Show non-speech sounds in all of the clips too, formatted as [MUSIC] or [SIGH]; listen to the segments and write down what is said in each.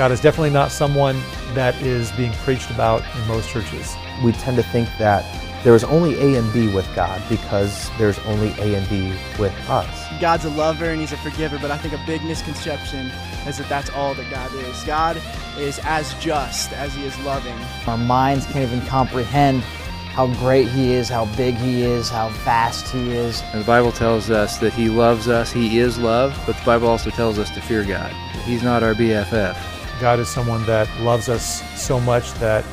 God is definitely not someone that is being preached about in most churches. We tend to think that there is only A and B with God because there's only A and B with us. God's a lover and he's a forgiver, but I think a big misconception is that that's all that God is. God is as just as he is loving. Our minds can't even comprehend how great he is, how big he is, how vast he is. And the Bible tells us that he loves us, he is love, but the Bible also tells us to fear God. He's not our BFF. God is someone that loves us so much that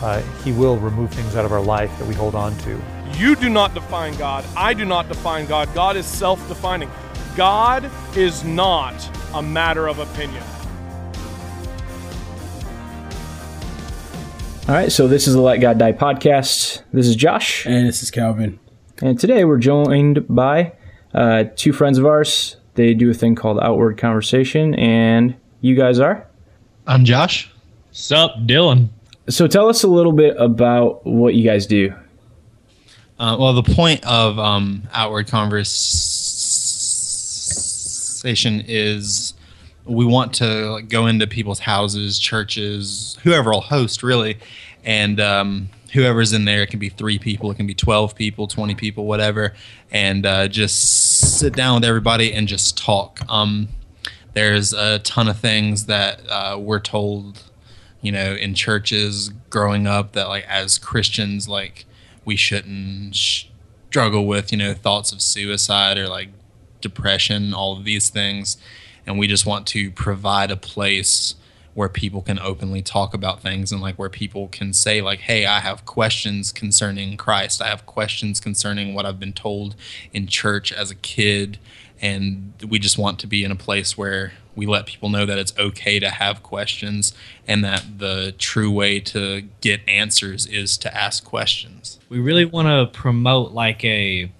uh, He will remove things out of our life that we hold on to. You do not define God. I do not define God. God is self defining. God is not a matter of opinion. All right, so this is the Let God Die podcast. This is Josh. And this is Calvin. And today we're joined by uh, two friends of ours. They do a thing called Outward Conversation, and you guys are? I'm Josh. Sup, Dylan. So tell us a little bit about what you guys do. Uh, well, the point of um, outward conversation is we want to go into people's houses, churches, whoever will host, really, and um, whoever's in there. It can be three people, it can be twelve people, twenty people, whatever, and uh, just sit down with everybody and just talk. Um, there's a ton of things that uh, we're told you know in churches growing up that like as christians like we shouldn't struggle with you know thoughts of suicide or like depression all of these things. And we just want to provide a place where people can openly talk about things and like where people can say like hey i have questions concerning christ. I have questions concerning what i've been told in church as a kid and we just want to be in a place where we let people know that it's okay to have questions and that the true way to get answers is to ask questions. We really want to promote like a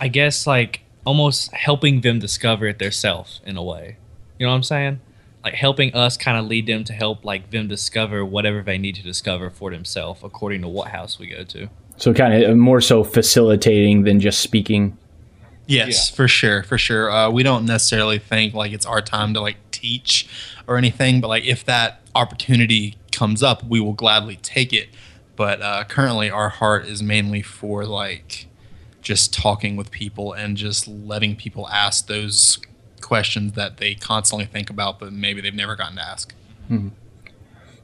I guess like almost helping them discover it themselves in a way. You know what I'm saying? Like helping us kind of lead them to help like them discover whatever they need to discover for themselves according to what house we go to. So kind of uh, more so facilitating than just speaking Yes, yeah. for sure, for sure. Uh, we don't necessarily think like it's our time to like teach or anything, but like if that opportunity comes up, we will gladly take it. But uh, currently, our heart is mainly for like just talking with people and just letting people ask those questions that they constantly think about, but maybe they've never gotten to ask. Mm-hmm.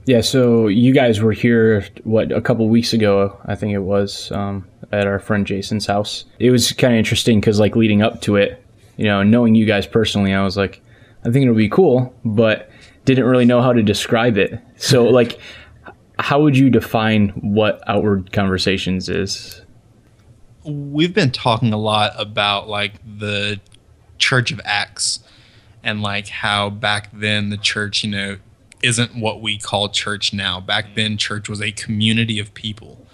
Yeah, so you guys were here what a couple weeks ago, I think it was, um, at our friend Jason's house. It was kind of interesting because, like, leading up to it, you know, knowing you guys personally, I was like, I think it'll be cool, but didn't really know how to describe it. So, [LAUGHS] like, how would you define what outward conversations is? We've been talking a lot about like the Church of Acts and like how back then the church, you know, isn't what we call church now. Back then, church was a community of people.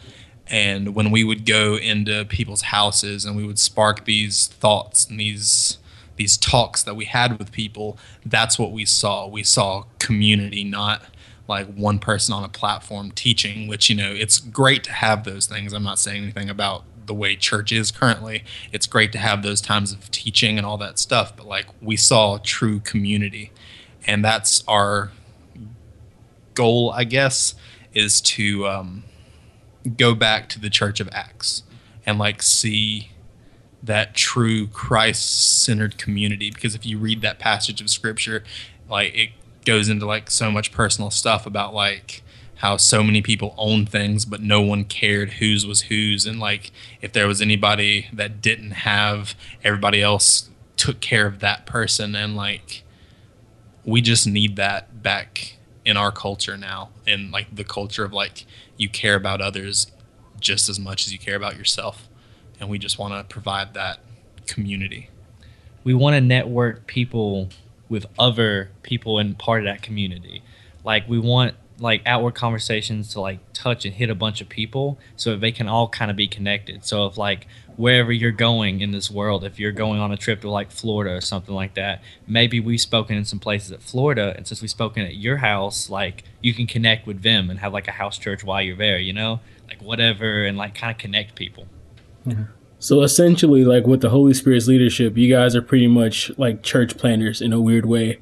And when we would go into people's houses and we would spark these thoughts and these these talks that we had with people, that's what we saw. We saw community, not like one person on a platform teaching, which, you know, it's great to have those things. I'm not saying anything about the way church is currently. It's great to have those times of teaching and all that stuff, but like we saw true community. And that's our goal, I guess, is to um, go back to the Church of Acts and like see that true Christ-centered community. Because if you read that passage of Scripture, like it goes into like so much personal stuff about like how so many people own things but no one cared whose was whose and like if there was anybody that didn't have everybody else took care of that person and like we just need that back in our culture now in like the culture of like you care about others just as much as you care about yourself. And we just want to provide that community. We want to network people with other people in part of that community. Like we want like outward conversations to like touch and hit a bunch of people so they can all kind of be connected. So if like wherever you're going in this world if you're going on a trip to like florida or something like that maybe we've spoken in some places at florida and since we've spoken at your house like you can connect with them and have like a house church while you're there you know like whatever and like kind of connect people mm-hmm. so essentially like with the holy spirit's leadership you guys are pretty much like church planners in a weird way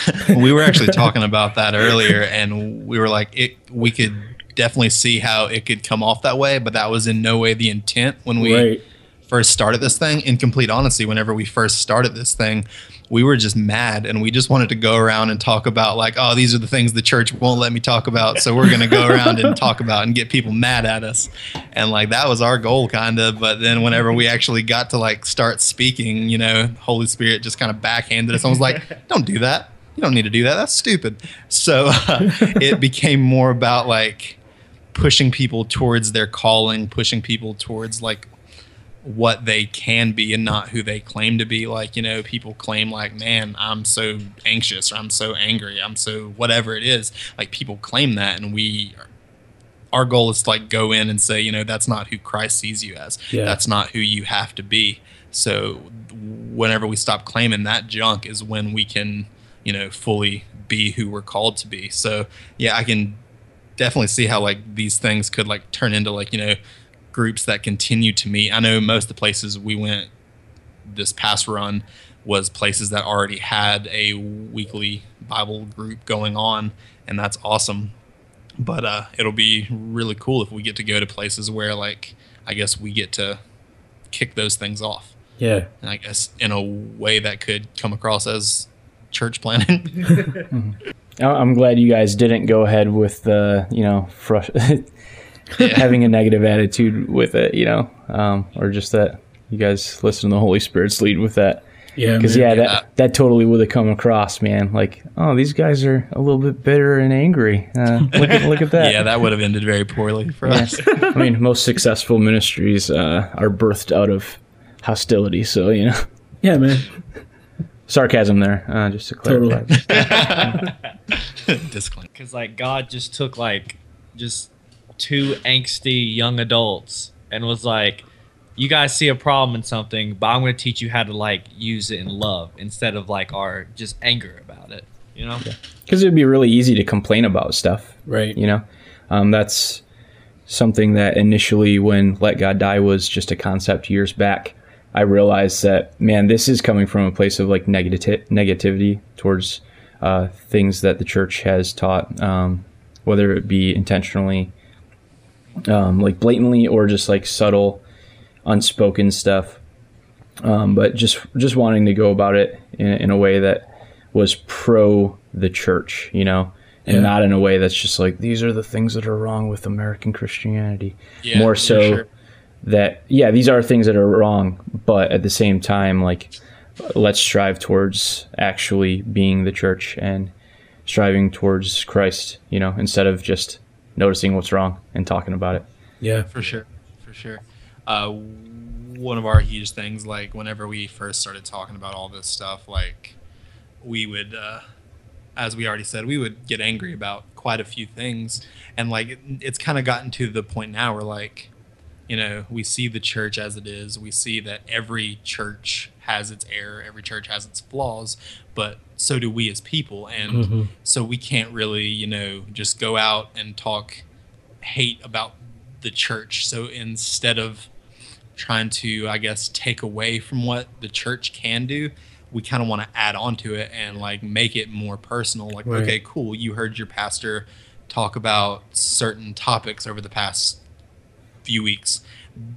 [LAUGHS] we were actually talking about that earlier, and we were like, it. We could definitely see how it could come off that way, but that was in no way the intent when we Right. first started this thing. In complete honesty, whenever we first started this thing, we were just mad, and we just wanted to go around and talk about like, oh, these are the things the church won't let me talk about, so we're gonna go [LAUGHS] around and talk about and get people mad at us, and like that was our goal, kind of. But then whenever we actually got to like start speaking, you know, Holy Spirit just kind of backhanded us. I was like, [LAUGHS] don't do that. You don't need to do that. That's stupid. So uh, [LAUGHS] it became more about like pushing people towards their calling, pushing people towards like what they can be and not who they claim to be. Like, you know, people claim like, man, I'm so anxious or I'm so angry, I'm so whatever it is. Like people claim that and we our goal is to like go in and say, you know, that's not who Christ sees you as. Yeah. That's not who you have to be. So whenever we stop claiming that junk is when we can, you know, fully be who we're called to be. So yeah, I can definitely see how like these things could like turn into like, you know, groups that continue to meet. I know most of the places we went this past run was places that already had a weekly Bible group going on, and that's awesome. But uh, it'll be really cool if we get to go to places where, like, I guess we get to kick those things off. Yeah. And I guess in a way that could come across as church planning. [LAUGHS] I'm glad you guys didn't go ahead with the, you know, [LAUGHS] having a negative attitude with it, you know, um, or just that you guys listen to the Holy Spirit's lead with that. Yeah, Because yeah, that that totally would have come across, man. Like, oh, these guys are a little bit bitter and angry. Uh, look at look at that. yeah, that would have ended very poorly for Yeah. us. I mean, most successful ministries uh, are birthed out of hostility. So you know, Yeah, man. Sarcasm there, uh, just to clarify. [LAUGHS] Disclaimer. Because like God just took like just two angsty young adults and was like, "You guys see a problem in something, but I'm going to teach you how to like use it in love instead of like our just anger about it." You know? because it'd be really easy to complain about stuff Right. you know um, that's something that initially when let god die was just a concept years back i realized that man this is coming from a place of like negati- negativity towards uh, things that the church has taught um, whether it be intentionally um, like blatantly or just like subtle unspoken stuff um, but just just wanting to go about it in, in a way that was pro the church, you know, and Yeah. not in a way that's just like these are the things that are wrong with American Christianity. Yeah, More so sure. That yeah, these are things that are wrong, but at the same time, like let's strive towards actually being the church and striving towards Christ, you know, instead of just noticing what's wrong and talking about it. Yeah. for sure for sure uh, one of our huge things like whenever we first started talking about all this stuff like we would uh, as we already said we would get angry about quite a few things and like it, it's kind of gotten to the point now where like you know we see the church as it is we see that every church has its error every church has its flaws but so do we as people and Mhm. so we can't really you know just go out and talk hate about the church. So instead of trying to, I guess, take away from what the church can do, we kind of want to add on to it and like make it more personal. Like, Right. okay, cool, you heard your pastor talk about certain topics over the past few weeks.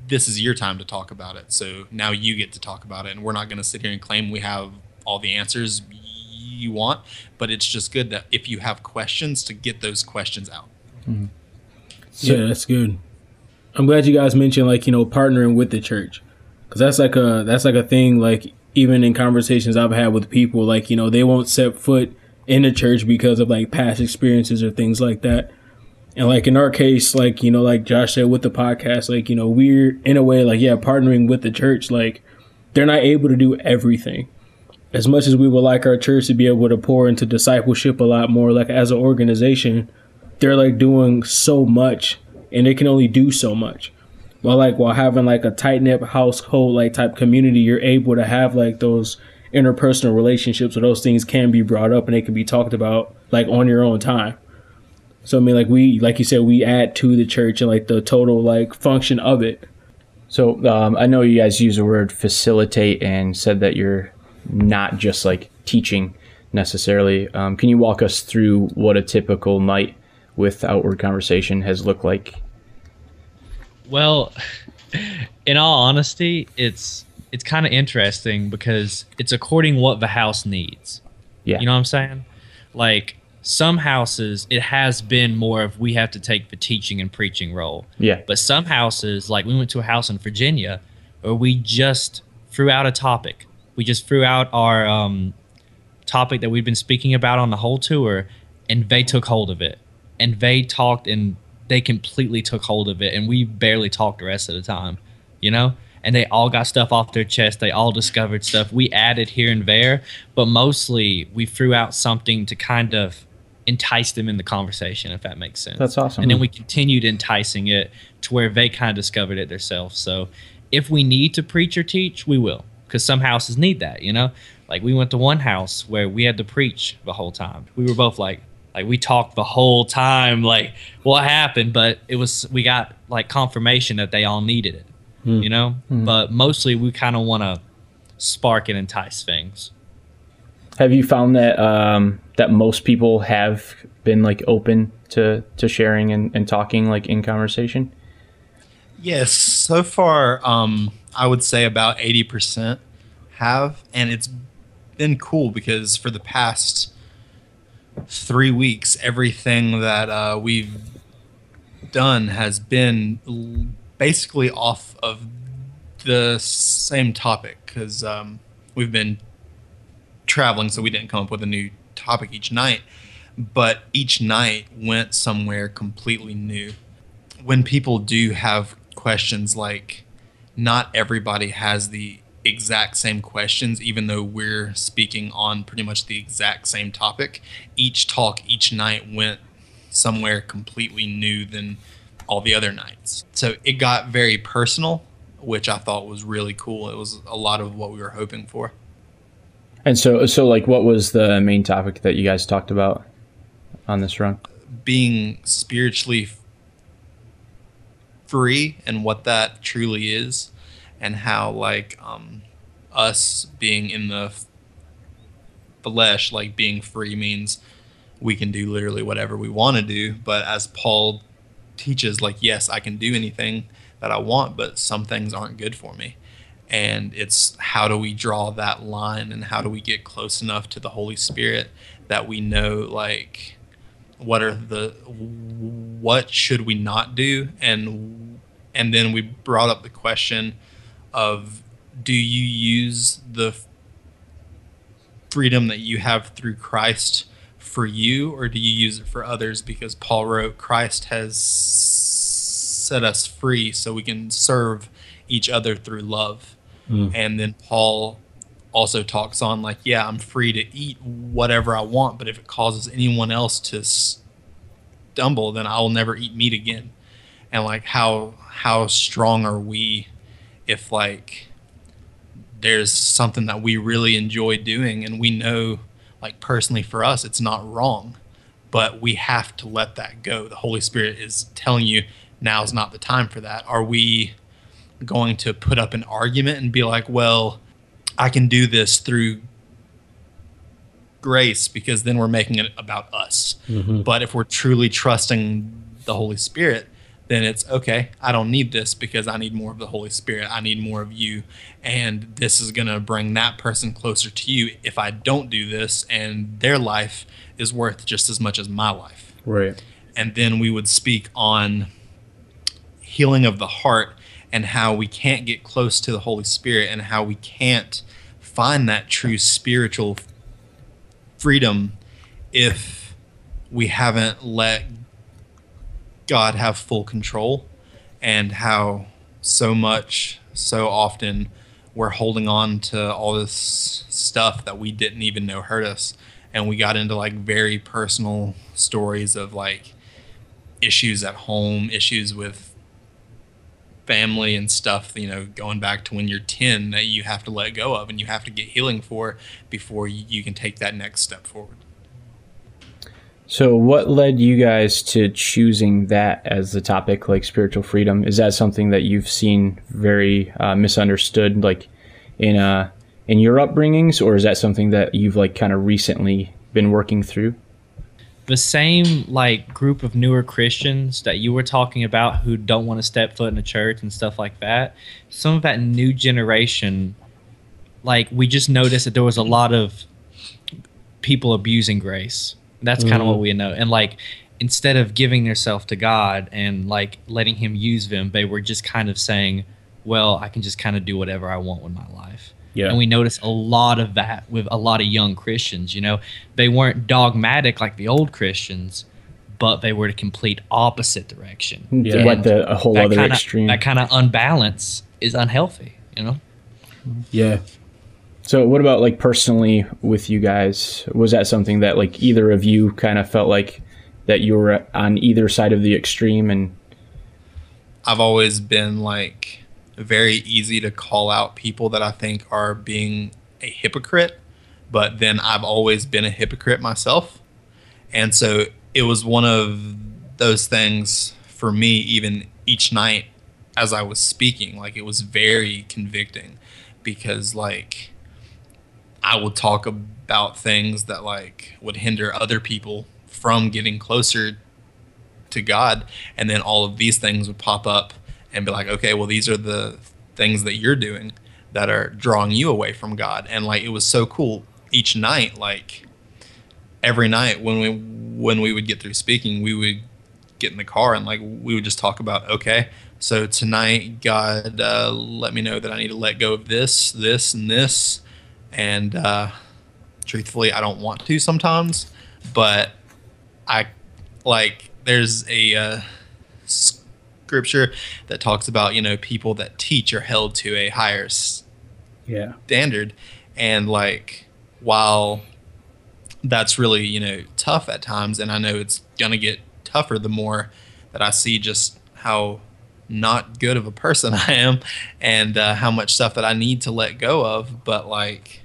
This is your time to talk about it. So now you get to talk about it. And we're not going to sit here and claim we have all the answers you want, but it's just good that if you have questions, to get those questions out. Mm-hmm. yeah, that's good. I'm glad you guys mentioned like you know partnering with the church, because that's like a that's like a thing. Like even in conversations I've had with people, like you know they won't set foot in the church because of like past experiences or things like that. And like in our case, like you know, like Josh said with the podcast, like you know we're in a way like yeah partnering with the church. Like they're not able to do everything. As much as we would like our church to be able to pour into discipleship a lot more, like as an organization, they're like doing so much and they can only do so much while like while having like a tight knit household like type community you're able to have like those interpersonal relationships where those things can be brought up and they can be talked about like on your own time so i mean like we like you said we add to the church and like the total like function of it So um, I know you guys use the word facilitate and said that you're not just like teaching necessarily. Um, can you walk us through what a typical night with outward conversation has looked like? Well, [LAUGHS] in all honesty, it's it's kind of interesting because it's according what the house needs. Yeah. You know what I'm saying? Like some houses, it has been more of we have to take the teaching and preaching role. Yeah. But some houses, like we went to a house in Virginia, where we just threw out a topic. We just threw out our um, topic that we've been speaking about on the whole tour, and they took hold of it. And they talked and they completely took hold of it, and we barely talked the rest of the time, you know? And they all got stuff off their chest. They all discovered stuff. We added here and there, but mostly we threw out something to kind of entice them in the conversation, if that makes sense. That's awesome. And then we continued enticing it to where they kind of discovered it themselves. So if we need to preach or teach, we will, because some houses need that, you know? Like we went to one house where we had to preach the whole time. We were both like, like we talked the whole time, like what happened, but it was we got like confirmation that they all needed it, Hmm. you know. Hmm. But mostly we kind of want to spark and entice things. Have you found that um, that most people have been like open to to sharing and, and talking like in conversation? Yes, so far, um, I would say about 80% have. And it's been cool because for the past three weeks, everything that uh, we've done has been l- basically off of the same topic because um, we've been traveling, so we didn't come up with a new topic each night. But each night went somewhere completely new. When people do have questions like not everybody has the exact same questions even though we're speaking on pretty much the exact same topic each talk each night went somewhere completely new than all the other nights. So it got very personal which i thought was really cool. It was a lot of what we were hoping for And so so like what was the main topic that you guys talked about on this run? being spiritually free and what that truly is and how like um us being in the flesh like being free means we can do literally whatever we want to do but as paul teaches like yes i can do anything that i want but some things aren't good for me and it's how do we draw that line and how do we get close enough to the holy spirit that we know like what are the what should we not do? And and then we brought up the question of do you use the freedom that you have through Christ for you or do you use it for others? Because Paul wrote Christ has set us free so we can serve each other through love Mm. and then Paul also talks on like yeah I'm free to eat whatever I want but if it causes anyone else to stumble then I will never eat meat again. And like how how strong are we if like there's something that we really enjoy doing and we know like personally for us it's not wrong but we have to let that go. The holy spirit is telling you now is not the time for that. Are we going to put up an argument and be like well i can do this through grace because then we're making it about us Mhm. but if we're truly trusting the holy spirit then it's okay i don't need this because i need more of the holy spirit i need more of you and this is going to bring that person closer to you if i don't do this and their life is worth just as much as my life Right. and then we would speak on healing of the heart and how we can't get close to the Holy Spirit and how we can't find that true spiritual freedom if we haven't let God have full control and how so much so often we're holding on to all this stuff that we didn't even know hurt us. And we got into like very personal stories of like issues at home issues with family and stuff you know going back to when you're 10 that you have to let go of and you have to get healing for before you can take that next step forward So, what led you guys to choosing that as the topic, like spiritual freedom? Is that something that you've seen very uh, misunderstood, like in uh, in your upbringings, or is that something that you've like kind of recently been working through? The same like group of newer Christians that you were talking about who don't want to step foot in a church and stuff like that. Some of that new generation, like we just noticed that there was a lot of people abusing grace. That's kind of what mm. we know. And like instead of giving themselves to God and like letting Him use them, they were just kind of saying, "Well, I can just kind of do whatever I want with my life." Yeah. And we notice a lot of that with a lot of young Christians. You know, they weren't dogmatic like the old Christians, but they were the complete opposite direction. Yeah. What the- a whole other kinda, extreme. That kind of unbalance is unhealthy. You know. Yeah. So, what about like personally with you guys? Was that something that like either of you kind of felt like that you were on either side of the extreme and I've always been like very easy to call out people that I think are being a hypocrite, but then I've always been a hypocrite myself. And so it was one of those things for me, even each night as I was speaking. Like it was very convicting because, like, I would talk about things that, like, would hinder other people from getting closer to God, and then all of these things would pop up and be like, okay, well, these are the things that you're doing that are drawing you away from God. And like, it was so cool each night. Like every night when we when we would get through speaking, we would get in the car and like we would just talk about, okay, so tonight, God, uh, let me know that I need to let go of this, this, and this, and uh, truthfully, I don't want to sometimes, but I like there's a uh, scripture that talks about you know people that teach are held to a higher s- yeah. standard. And like while that's really you know tough at times and i know it's gonna get tougher the more that i see just how not good of a person [LAUGHS] i am and uh, how much stuff that i need to let go of but like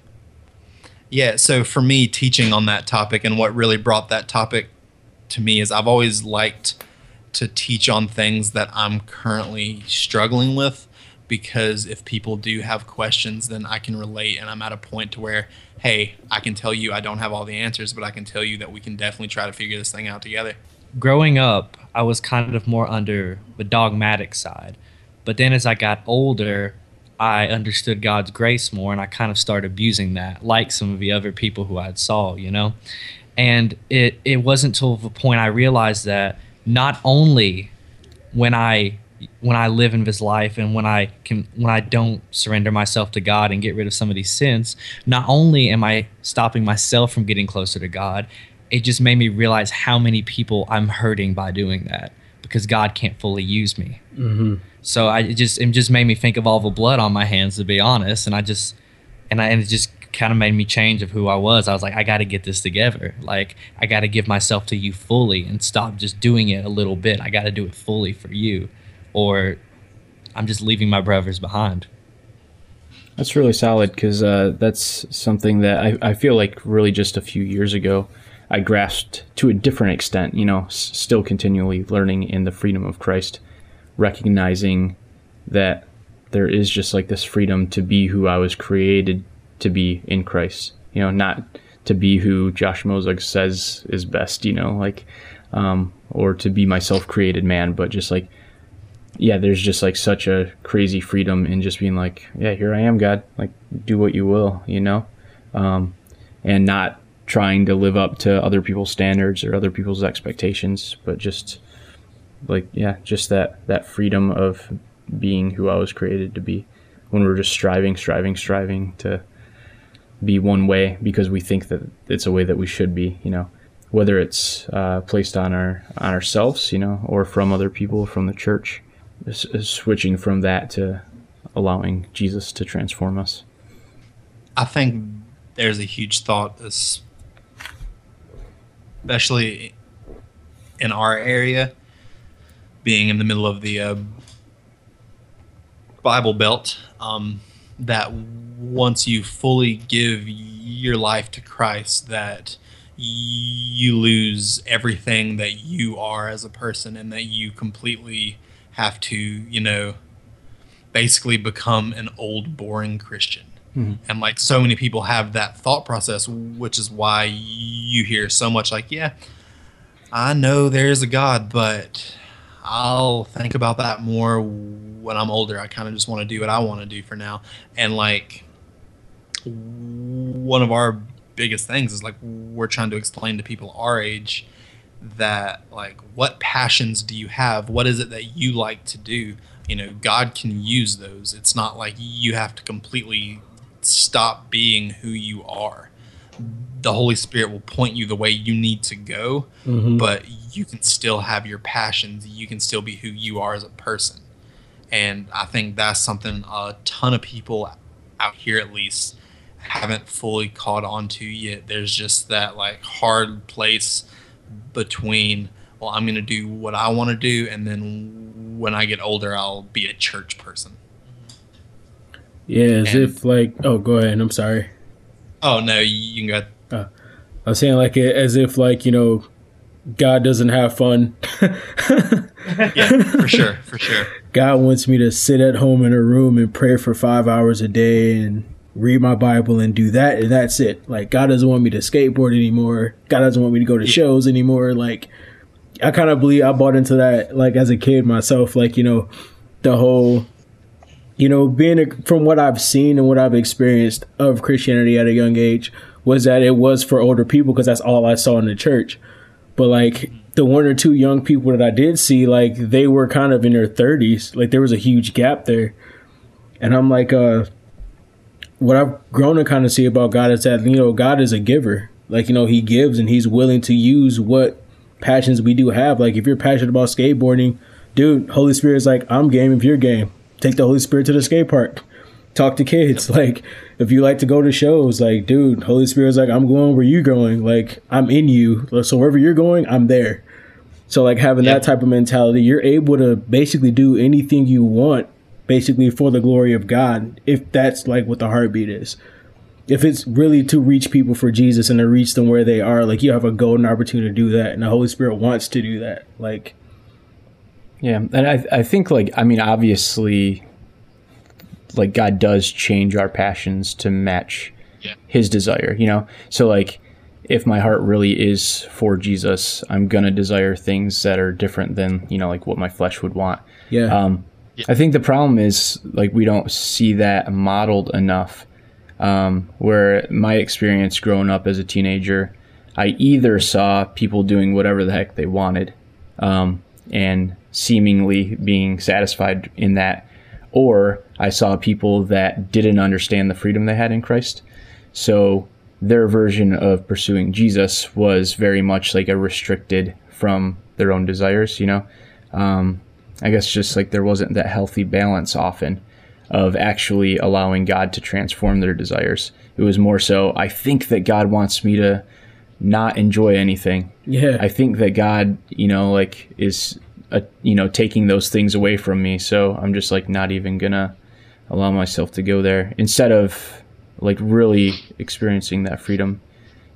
yeah so for me teaching on that topic and what really brought that topic to me is i've always liked to teach on things that i'm currently struggling with because if people do have questions then i can relate and i'm at a point to where hey i can tell you i don't have all the answers but i can tell you that we can definitely try to figure this thing out together growing up, I was kind of more under the dogmatic side. But then as I got older, I understood God's grace more and I kind of started abusing that, like some of the other people who I'd saw, you know? And it, it wasn't till the point I realized that not only when I when I live in this life and when I can when I don't surrender myself to God and get rid of some of these sins, not only am I stopping myself from getting closer to God, it just made me realize how many people I'm hurting by doing that because God can't fully use me. Mm-hmm. So I it just it just made me think of all the blood on my hands to be honest, and I just and I and it just kind of made me change of who I was. I was like, I got to get this together. Like I got to give myself to you fully and stop just doing it a little bit. I got to do it fully for you, or I'm just leaving my brothers behind. That's really solid because uh, that's something that I, I feel like really just a few years ago I grasped to a different extent, you know, s- still continually learning in the freedom of Christ, recognizing that there is just like this freedom to be who I was created to be in Christ, you know, not to be who Josh Mozog says is best, you know, like, um, or to be my self created man, but just like, yeah, there's just like such a crazy freedom in just being like, yeah, here I am, God, like, do what you will, you know, um, and not trying to live up to other people's standards or other people's expectations, but just like, yeah, just that, that freedom of being who I was created to be. When we're just striving, striving, striving to be one way because we think that it's a way that we should be, you know, whether it's uh, placed on our on ourselves, you know, or from other people, from the church, s- s- switching from that to allowing Jesus to transform us. I think there's a huge thought, especially in our area, being in the middle of the uh, Bible Belt, um, that once you fully give your life to Christ, that you lose everything that you are as a person, and that you completely have to, you know, basically become an old, boring Christian Mm-hmm. And like so many people have that thought process, which is why you hear so much like, yeah, I know there's a God, but I'll think about that more when I'm older. I kind of just want to do what I want to do for now. And like one of our biggest things is like we're trying to explain to people our age that like what passions do you have? What is it that you like to do? You know, God can use those. It's not like you have to completely stop being who you are. The Holy Spirit will point you the way you need to go, mm-hmm. but you can still have your passions. You can still be who you are as a person. And I think that's something a ton of people out here, at least, haven't fully caught on to yet. There's just that like hard place between, well, I'm going to do what I want to do, and then when I get older, I'll be a church person. Yeah, as and, if like, oh, go ahead. I'm sorry. Oh no, you can go. Uh, I was saying like as if like you know God doesn't have fun. [LAUGHS] yeah, for sure, for sure. [LAUGHS] God wants me to sit at home in a room and pray for five hours a day and read my Bible and do that, and that's it. Like God doesn't want me to skateboard anymore. God doesn't want me to go to shows anymore. Like I kind of believe I bought into that like as a kid myself. Like you know, the whole you know being a, from what I've seen and what I've experienced of Christianity at a young age was that it was for older people because that's all I saw in the church but like the one or two young people that I did see, like they were kind of in their 30s. Like there was a huge gap there. And I'm like, uh, what I've grown to kind of see about God is that, you know, God is a giver. Like, you know, he gives and he's willing to use what passions we do have. Like if you're passionate about skateboarding, dude, Holy Spirit is like, I'm game if you're game. Take the Holy Spirit to the skate park talk to kids. [LAUGHS] Like, if you like to go to shows, like, dude, Holy Spirit is like, I'm going where you're going. Like, I'm in you. So wherever you're going, I'm there. So like having that type of mentality, you're able to basically do anything you want, basically for the glory of God. If that's like what the heartbeat is. If it's really to reach people for Jesus and to reach them where they are, like you have a golden opportunity to do that, and the Holy Spirit wants to do that. Like, yeah, and I I think like I mean obviously like God does change our passions to match yeah. his desire, you know? So like if my heart really is for Jesus, I'm going to desire things that are different than, you know, like what my flesh would want. Yeah. Um, yeah. I think the problem is like we don't see that modeled enough. Um, where my experience growing up as a teenager, I either saw people doing whatever the heck they wanted, um, and seemingly being satisfied in that, or I saw people that didn't understand the freedom they had in Christ. So their version of pursuing Jesus was very much like a restricted from their own desires, you know? Um, I guess just like there wasn't that healthy balance often of actually allowing God to transform their desires. It was more so, I think that God wants me to not enjoy anything. Yeah. I think that God, you know, like is a, you know taking those things away from me so i'm just like not even gonna allow myself to go there instead of like really experiencing that freedom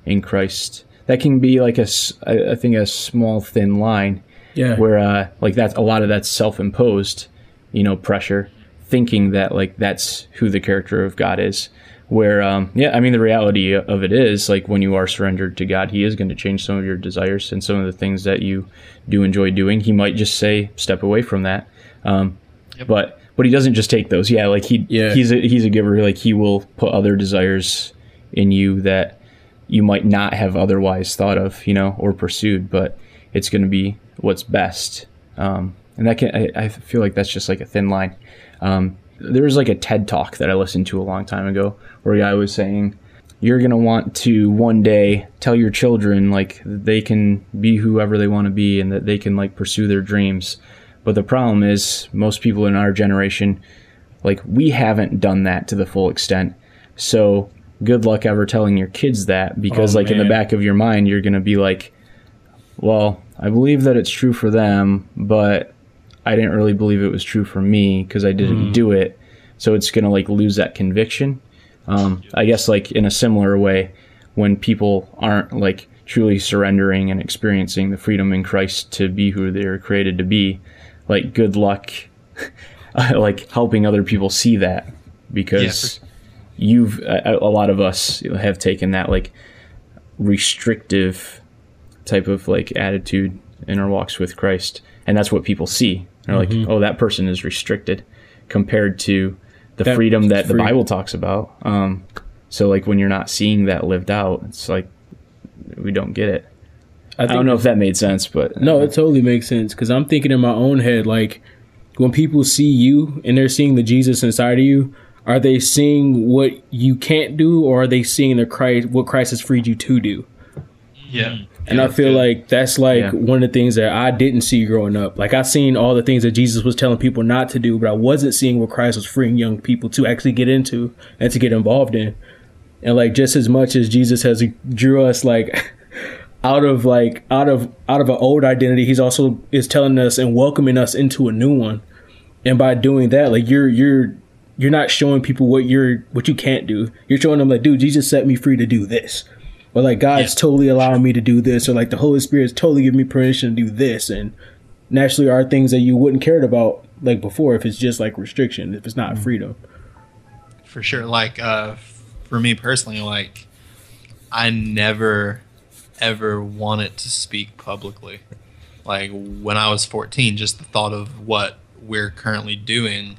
in christ that can be like a i think a small thin line yeah. Where uh like that's a lot of that's self-imposed you know pressure thinking that like that's who the character of god is. Where um, yeah i mean the reality of it is like when you are surrendered to god he is going to change some of your desires and some of the things that you do enjoy doing. He might just say step away from that. Um, yep. but but he doesn't just take those. Yeah like he yeah. he's a he's a giver. Like he will put other desires in you that you might not have otherwise thought of you know or pursued but it's going to be what's best um, and that can I, I, feel like that's just like a thin line um, there was like a TED talk that I listened to a long time ago where a guy was saying, you're going to want to one day tell your children like they can be whoever they want to be and that they can like pursue their dreams. But the problem is most people in our generation like we haven't done that to the full extent. So good luck ever telling your kids that because oh, like man. in the back of your mind you're going to be like well, I believe that it's true for them, but I didn't really believe it was true for me because I didn't mm. do it. So it's gonna like lose that conviction. Um, I guess like in a similar way, when people aren't like truly surrendering and experiencing the freedom in Christ to be who they are created to be, like good luck, [LAUGHS] like helping other people see that because you've a, a lot of us have taken that like restrictive type of like attitude in our walks with Christ, and that's what people see. They're Mhm. like, "Oh, that person is restricted," compared to the That- freedom that the Bible talks about. Um, so like when you're not seeing that lived out, it's like we don't get it. I, think don't know if that made sense, but No, it totally makes sense because I'm thinking in my own head, like when people see you and they're seeing the Jesus inside of you, are they seeing what you can't do, or are they seeing the Christ what Christ has freed you to do? Yeah. And I feel like that's like Yeah. one of the things that I didn't see growing up. Like I seen all the things that Jesus was telling people not to do, but I wasn't seeing what Christ was freeing young people to actually get into and to get involved in. And like just as much as Jesus has drew us like [LAUGHS] out of like out of out of an old identity, he's also is telling us and welcoming us into a new one. And by doing that, like you're you're you're not showing people what you're what you can't do. You're showing them like, dude, Jesus set me free to do this. Or like God's totally allowing me to do this, or like the Holy Spirit's totally giving me permission to do this. And naturally are things that you wouldn't cared about like before if it's just like restriction, if it's not freedom. for sure like uh for me personally like i never ever wanted to speak publicly like when i was 14 just the thought of what we're currently doing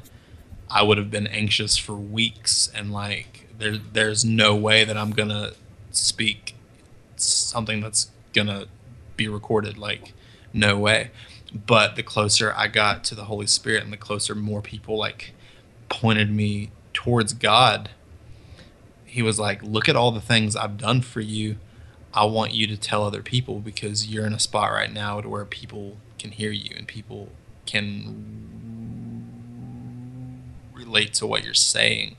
i would have been anxious for weeks and like there there's no way that i'm gonna speak something that's gonna be recorded like no way but the closer i got to the holy spirit and the closer more people like pointed me towards God, he was like, Look at all the things I've done for you. I want you to tell other people because you're in a spot right now to where people can hear you and people can relate to what you're saying.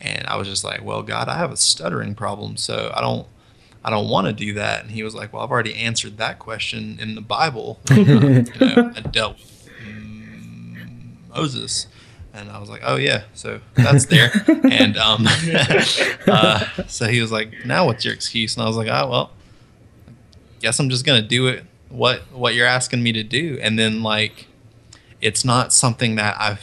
And I was just like, Well, God, I have a stuttering problem, so I don't I don't want to do that. And he was like, Well, I've already answered that question in the Bible. [LAUGHS] You know, I dealt with mm, Moses. And I was like, oh, yeah, so that's there. and um, [LAUGHS] uh, so he was like, now what's your excuse? And I was like, oh, well, guess I'm just going to do it, what, what you're asking me to do. And then, like, it's not something that I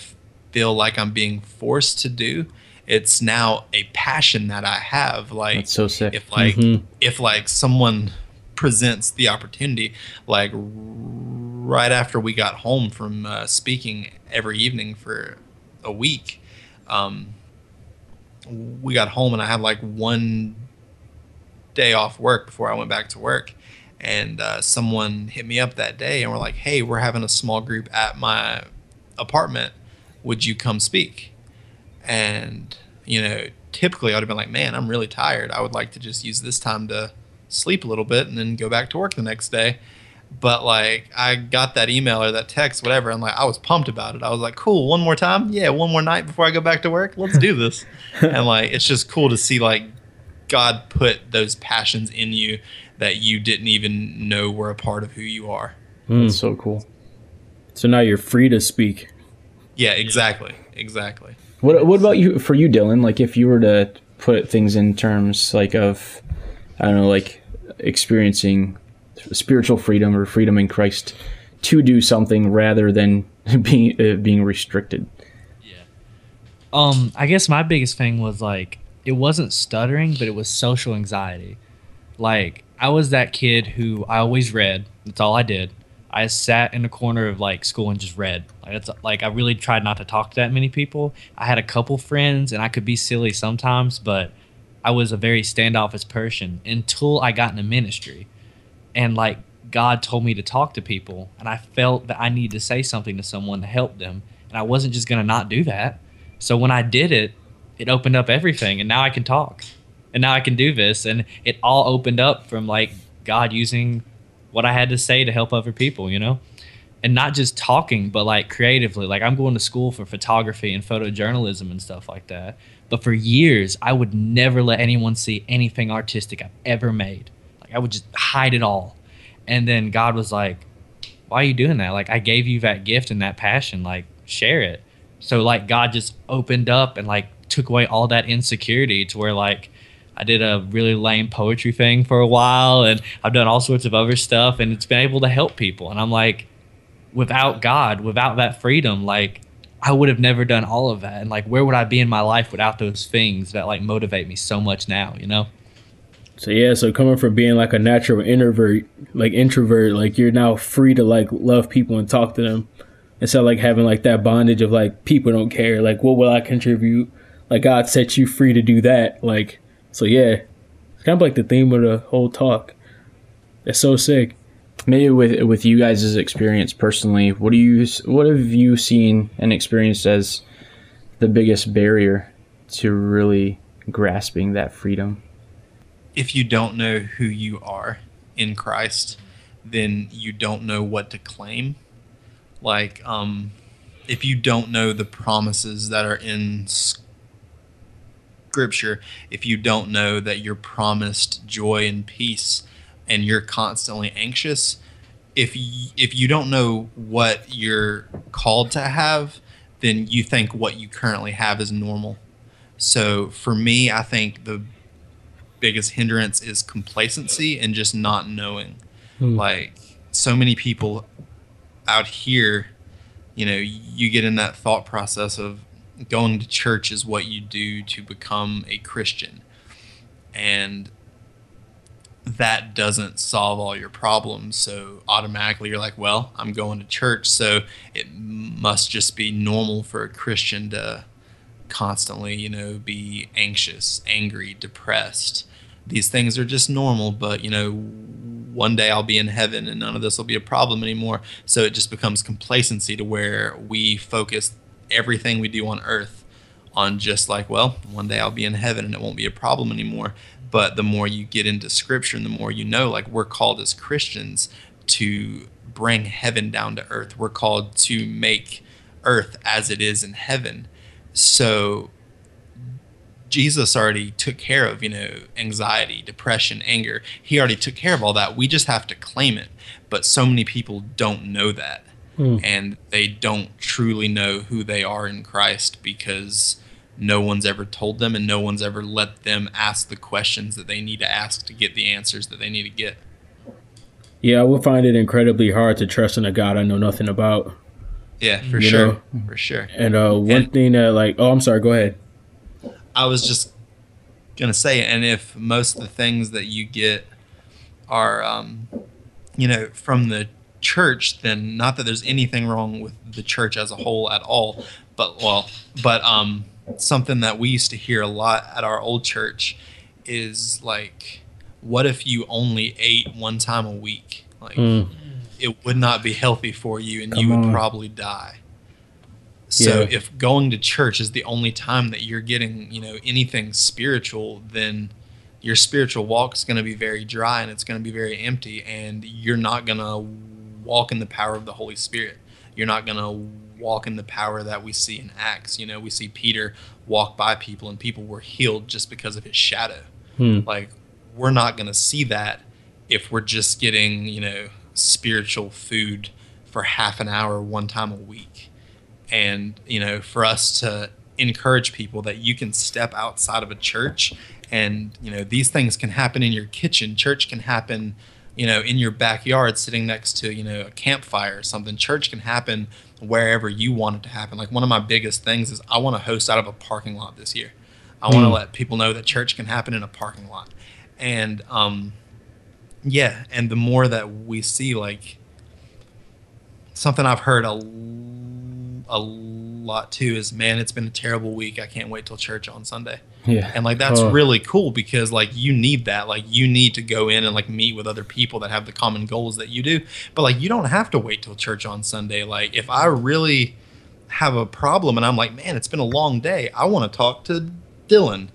feel like I'm being forced to do. It's now a passion that I have. Like, That's so sick. if like Mhm. if like someone presents the opportunity like r- right after we got home from uh, speaking every evening for a week um, we got home and i had like one day off work before i went back to work and uh, someone hit me up that day and were like hey we're having a small group at my apartment would you come speak and you know typically i'd have been like man i'm really tired. I would like to just use this time to sleep a little bit and then go back to work the next day. But like i got that email or that text whatever and like i was pumped about it. I was like cool one more time? Yeah one more night before i go back to work? Let's do this. [LAUGHS] And like it's just cool to see like god put those passions in you that you didn't even know were a part of who you are. Hmm. That's so cool. So now you're free to speak. yeah exactly. Exactly What What about you for you, Dylan? Like, if you were to put things in terms like of, I don't know, like experiencing spiritual freedom or freedom in Christ to do something rather than [LAUGHS] being uh, being restricted. Yeah. Um, I guess my biggest thing was like it wasn't stuttering, but it was social anxiety. Like I was that kid who I always read. That's all I did. I sat in the corner of like school and just read. Like it's like I really tried not to talk to that many people. I had a couple friends and I could be silly sometimes, but I was a very standoffish person until I got into ministry. And like God told me to talk to people and I felt that I needed to say something to someone to help them. And I wasn't just to not do that. So when I did it, it opened up everything and now I can talk. And now I can do this and it all opened up from like God using what I had to say to help other people, you know? And not just talking, but like creatively. Like I'm going to school for photography and photojournalism and stuff like that. But for years, I would never let anyone see anything artistic I've ever made. Like I would just hide it all. And then God was like, why are you doing that? Like I gave you that gift and that passion. Like share it. So like God just opened up and like took away all that insecurity to where like I did a really lame poetry thing for a while and I've done all sorts of other stuff and it's been able to help people. And I'm like, without God, without that freedom, like I would have never done all of that. And like, where would I be in my life without those things that like motivate me so much now, you know? So yeah, so coming from being like a natural introvert, like introvert, like you're now free to like love people and talk to them instead of like having like that bondage of like people don't care. Like what will I contribute? Like God set you free to do that. Like so yeah. It's kind of like the theme of the whole talk. It's so sick. Maybe with with you guys' experience personally, what do you what have you seen and experienced as the biggest barrier to really grasping that freedom? if you don't know who you are in Christ, then you don't know what to claim. Like, um, if you don't know the promises that are in Scripture, if you don't know that you're promised joy and peace, and you're constantly anxious, if you, if you don't know what you're called to have, then you think what you currently have is normal. So for me, I think the biggest hindrance is complacency and just not knowing. Hmm. Like so many people out here, you know, you get in that thought process of going to church is what you do to become a Christian. And that doesn't solve all your problems. So automatically you're like, well, I'm going to church. So it must just be normal for a Christian to constantly, you know, be anxious, angry, depressed these things are just normal, but you know, one day I'll be in heaven and none of this will be a problem anymore. So it just becomes complacency to where we focus everything we do on earth on just like, well, one day I'll be in heaven and it won't be a problem anymore. But the more you get into scripture and the more you know, like we're called as Christians to bring heaven down to earth. We're called to make earth as it is in heaven. So Jesus already took care of, you know, anxiety, depression, anger. He already took care of all that. We just have to claim it. But so many people don't know that. Hmm. And they don't truly know who they are in Christ because no one's ever told them and no one's ever let them ask the questions that they need to ask to get the answers that they need to get. Yeah, I would find it incredibly hard to trust in a God I know nothing about. Yeah, for you sure. Know? For sure. And uh, one and, thing that, like, oh, I'm sorry, go ahead. I was just gonna say, and if most of the things that you get are, um, you know, from the church, then not that there's anything wrong with the church as a whole at all, but well, but um, something that we used to hear a lot at our old church is like, what if you only ate one time a week? Like, mm. it would not be healthy for you, and Come you would on. probably die. So yeah. if going to church is the only time that you're getting, you know, anything spiritual, then your spiritual walk is going to be very dry and it's going to be very empty and you're not going to walk in the power of the Holy Spirit. You're not going to walk in the power that we see in Acts. You know, we see Peter walk by people and people were healed just because of his shadow. Hmm. Like we're not going to see that if we're just getting, you know, spiritual food for half an hour one time a week and you know for us to encourage people that you can step outside of a church and you know these things can happen in your kitchen church can happen you know in your backyard sitting next to you know a campfire or something church can happen wherever you want it to happen. Like one of my biggest things is i want to host out of a parking lot this year. I want to mm. let people know that church can happen in a parking lot. And um yeah and the more that we see like something i've heard a a lot too is man it's been a terrible week. I can't wait till church on sunday yeah. And like that's oh. really cool because like you need that. Like you need to go in and like meet with other people that have the common goals that you do. But like you don't have to wait till church on sunday. Like if i really have a problem and i'm like man it's been a long day. I want to talk to dylan.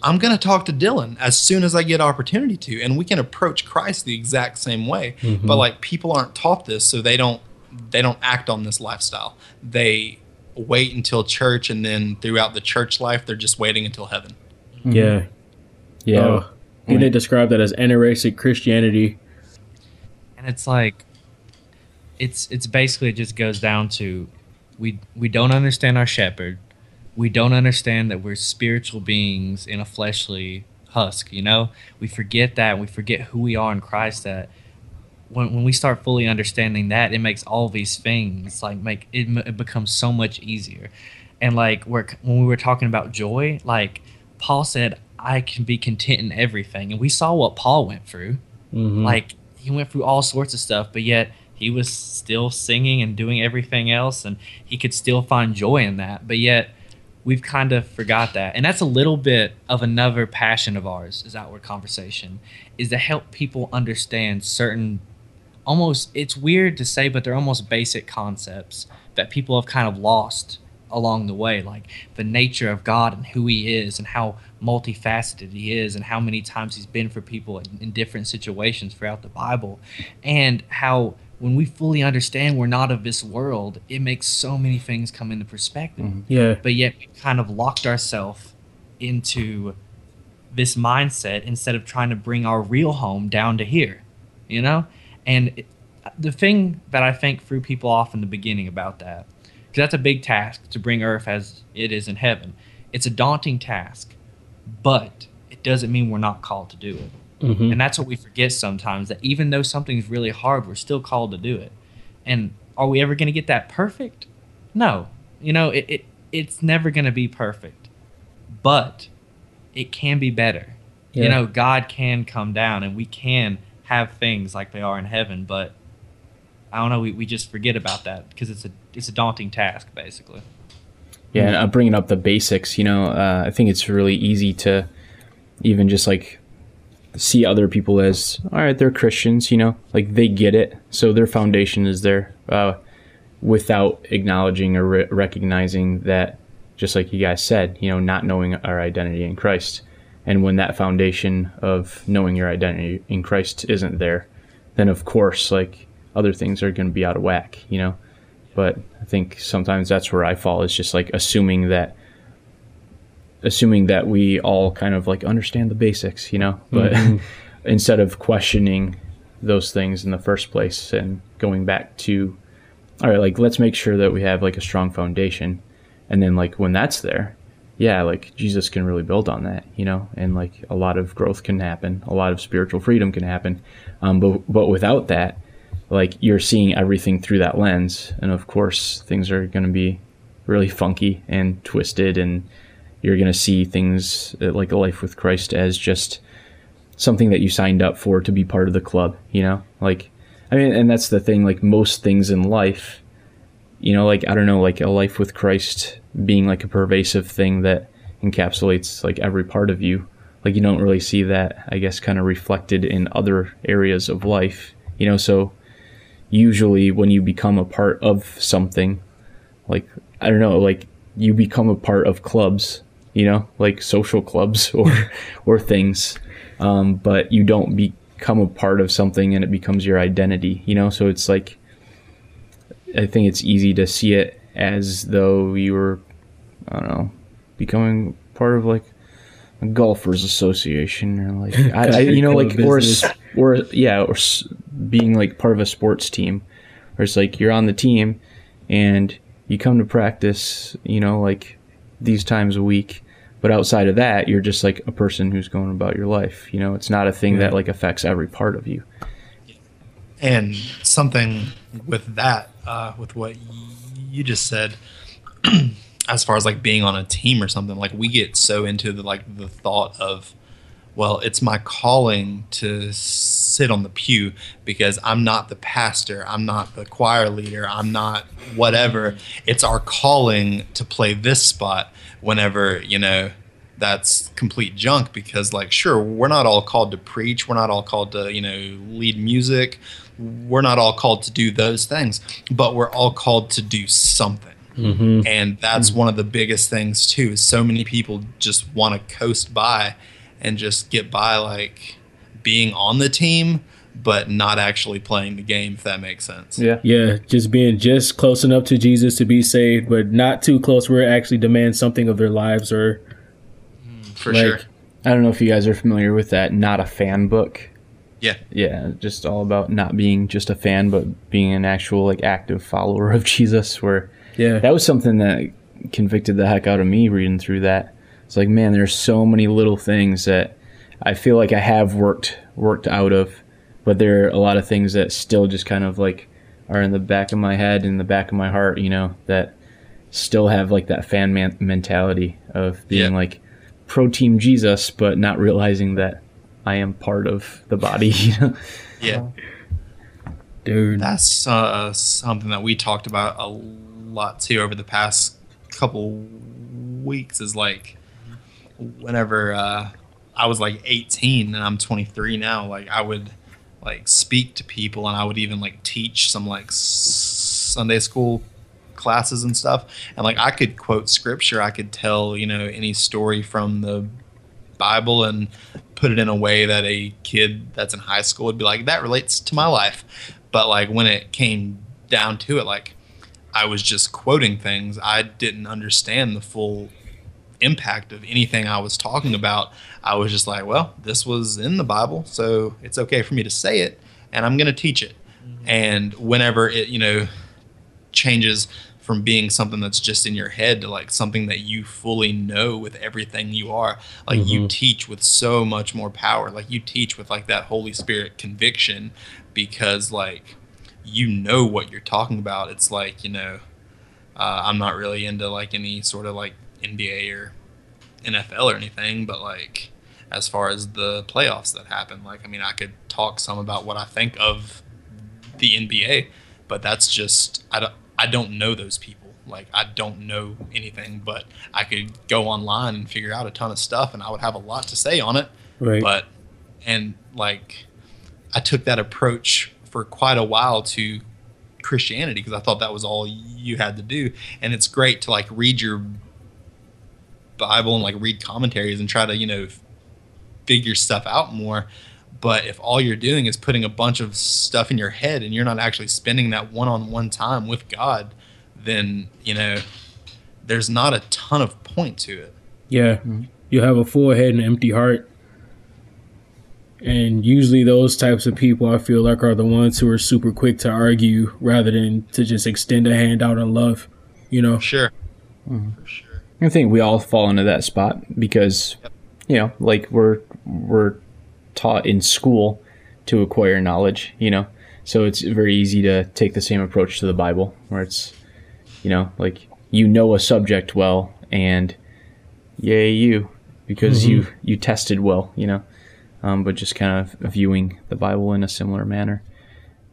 I'm going to talk to dylan as soon as i get opportunity to and we can approach christ the exact same way. Mm-hmm. but like people aren't taught this so they don't they don't act on this lifestyle. They wait until church, and then throughout the church life, they're just waiting until heaven. Mm-hmm. Yeah, yeah. Uh, they describe that as anorexic Christianity, and it's like it's it's basically it just goes down to we we don't understand our shepherd. We don't understand that we're spiritual beings in a fleshly husk. You know, we forget that. We forget who we are in Christ. That when, when we start fully understanding that, it makes all these things like make it, it becomes so much easier. And like we're, when we were talking about joy, like Paul said, I can be content in everything. And we saw what Paul went through. Mhm. Like he went through all sorts of stuff, but yet he was still singing and doing everything else, and he could still find joy in that. But yet we've kind of forgot that, and that's a little bit of another passion of ours is outward conversation, is to help people understand certain, almost it's weird to say, but they're almost basic concepts that people have kind of lost along the way, like the nature of God and who He is, and how multifaceted He is, and how many times He's been for people in, in different situations throughout the Bible, and how when we fully understand we're not of this world, it makes so many things come into perspective. Mm-hmm. Yeah. But yet we kind of locked ourselves into this mindset instead of trying to bring our real home down to here, you know? And it, the thing that I think threw people off in the beginning about that, because that's a big task to bring earth as it is in heaven. It's a daunting task, but it doesn't mean we're not called to do it. Mhm. And that's what we forget sometimes that even though something's really hard, we're still called to do it. And are we ever going to get that perfect? No. You know, it, it it's never going to be perfect. But it can be better. You know, God can come down and we can have things like they are in heaven, but I don't know, we, we just forget about that because it's a it's a daunting task basically. Yeah, and uh, bringing up the basics, you know, uh, I think it's really easy to even just like see other people as, all right, they're Christians, you know, like they get it, so their foundation is there, uh, without acknowledging or re- recognizing that, just like you guys said, you know, not knowing our identity in Christ, and when that foundation of knowing your identity in Christ isn't there, then of course, like other things are going to be out of whack, you know but I think sometimes that's where I fall is just like assuming that assuming that we all kind of like understand the basics, you know, but Mhm. [LAUGHS] instead of questioning those things in the first place and going back to all right, like let's make sure that we have like a strong foundation and then like when that's there, yeah, like Jesus can really build on that, you know, and like a lot of growth can happen, a lot of spiritual freedom can happen. Um, but but without that, like you're seeing everything through that lens. And of course things are going to be really funky and twisted and you're going to see things uh, like a life with christ as just something that you signed up for to be part of the club you know? Like i mean and that's the thing like most things in life you know like i don't know like a life with christ being like a pervasive thing that encapsulates like every part of you like you don't really see that i guess kind of reflected in other areas of life you know? So usually when you become a part of something like i don't know like you become a part of clubs you know like social clubs [LAUGHS] or or things um, but you don't become a part of something and it becomes your identity you know? So it's like i think it's easy to see it as though you were i don't know becoming part of like a golfers association or like [LAUGHS] I, I you know like or or yeah or being like part of a sports team. Or it's like you're on the team and you come to practice you know like these times a week. But outside of that you're just like a person who's going about your life. You know it's not a thing that like affects every part of you. And something with that, uh, with what you just said, [CLEARS THROAT] as far as like being on a team or something, like we get so into the like the thought of, well, it's my calling to sit on the pew because I'm not the pastor, I'm not the choir leader, I'm not whatever. It's our calling to play this spot whenever you know that's complete junk because like sure we're not all called to preach we're not all called to you know lead music we're not all called to do those things but we're all called to do something. Mhm. and that's one of the biggest things too is so many people just want to coast by and just get by like being on the team but not actually playing the game if that makes sense. Yeah. Yeah, just being just close enough to Jesus to be saved, but not too close where it actually demands something of their lives or for like, sure. I don't know if you guys are familiar with that not a fan book yeah yeah just all about not being just a fan but being an actual like active follower of [LAUGHS] jesus where Yeah. that was something that convicted the heck out of me reading through that it's like man there's so many little things that i feel like i have worked worked out of but there are a lot of things that still just kind of like are in the back of my head in the back of my heart you know that still have like that fan man- mentality of being Yeah. like pro team jesus but not realizing that i am part of the body [LAUGHS] Yeah. Dude. That's uh, something that we talked about a lot too over the past couple weeks. Is like whenever uh, I was like 18 and I'm 23 now, like I would like speak to people and I would even like teach some like s- Sunday school classes and stuff. And like I could quote scripture, I could tell you know any story from the Bible and put it in a way that a kid that's in high school would be like, that relates to my life. But like when it came down to it, like I was just quoting things. I didn't understand the full impact of anything I was talking about. I was just like, well, this was in the Bible, so it's okay for me to say it, and I'm going to teach it. Mm-hmm. And whenever it, you know, changes from being something that's just in your head to like something that you fully know with everything you are. Like you teach with so much more power. Like you teach with like that holy spirit conviction because like you know what you're talking about. It's like you know uh, i'm not really into like any sort of like nba or nfl or anything but like as far as the playoffs that happen like i mean i could talk some about what i think of the nba but that's just I don't I don't know those people. Like I don't know anything, but I could go online and figure out a ton of stuff, and I would have a lot to say on it. Right. But and like I took that approach for quite a while to Christianity because I thought that was all you had to do, and it's great to like read your Bible and like read commentaries and try to you know figure stuff out more. But if all you're doing is putting a bunch of stuff in your head and you're not actually spending that one on one time with God, then, you know, there's not a ton of point to it. Yeah. Mm-hmm. You have a full head and an empty heart. And usually those types of people I feel like are the ones who are super quick to argue rather than to just extend a hand out in love. You know? Sure. Mm-hmm. I think we all fall into that spot because, you know, like we're we're taught in school to acquire knowledge, you know. So it's very easy to take the same approach to the Bible, where it's, you know, like you know a subject well, and yay you, because you you tested well, you know. Um, but just kind of viewing the Bible in a similar manner,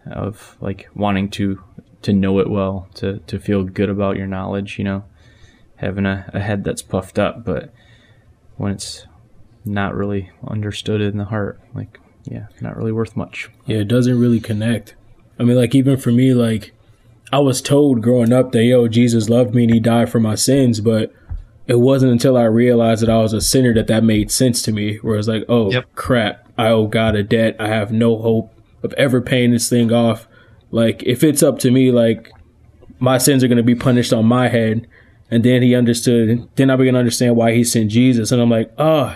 of like wanting to to know it well, to to feel good about your knowledge, you know having a, a head that's puffed up, but when it's not really understood in the heart, like yeah, not really worth much. Yeah, it doesn't really connect. I mean, like even for me, like I was told growing up that yo, Jesus loved me and he died for my sins, but it wasn't until I realized that I was a sinner that that made sense to me. Where it's like, oh Yep. crap, I owe God a debt. I have no hope of ever paying this thing off. Like if it's up to me, like my sins are going to be punished on my head. And then he understood. Then I began to understand why he sent Jesus, and I'm like, oh,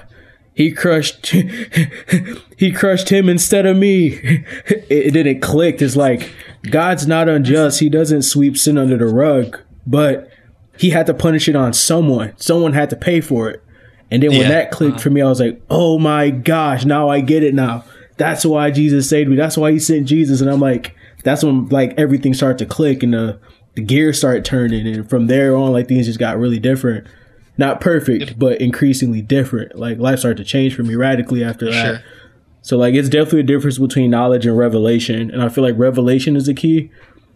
he crushed, [LAUGHS] he crushed him instead of me. It, [LAUGHS] it didn't click. It's like God's not unjust. He doesn't sweep sin under the rug, but he had to punish it on someone. Someone had to pay for it. And then when Yeah. that clicked for me, I was like, oh my gosh, now I get it now. That's why Jesus saved me. That's why he sent Jesus. And I'm like, that's when like everything started to click and the, the gears started turning. And from there on, like things just got really different. Not perfect, but increasingly different. Like life started to change for me radically after that. Sure. So like it's definitely a difference between knowledge and revelation. And I feel like revelation is the key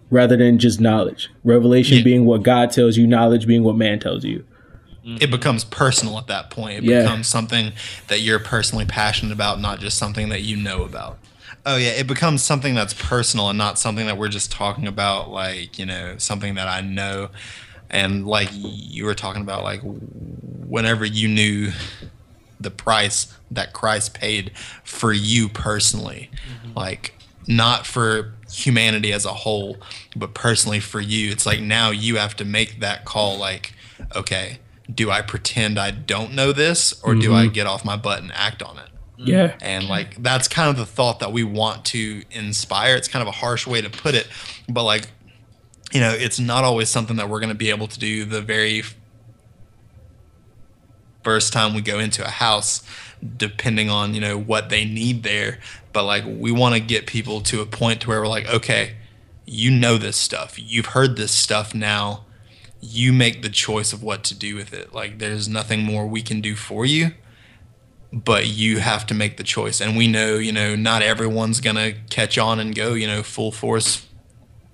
rather than just knowledge. Revelation Yeah. being what God tells you, knowledge being what man tells you. Mm-hmm. It becomes personal at that point. It Yeah. becomes something that you're personally passionate about, not just something that you know about. Oh yeah, it becomes something that's personal and not something that we're just talking about like, you know, something that I know. And like you were talking about like whenever you knew the price that Christ paid for you personally. Mm-hmm. Like not for humanity as a whole, but personally for you. It's like now you have to make that call like, okay, do I pretend I don't know this or do I mm-hmm. get off my butt and act on it? Mm-hmm. Yeah. And like that's kind of the thought that we want to inspire. It's kind of a harsh way to put it, but like you know, it's not always something that we're going to be able to do the very first time we go into a house depending on, you know, what they need there, but like we want to get people to a point to where we're like, okay, you know this stuff, you've heard this stuff now, you make the choice of what to do with it. Like there's nothing more we can do for you, but you have to make the choice. And we know, you know, not everyone's gonna catch on and go, you know, full force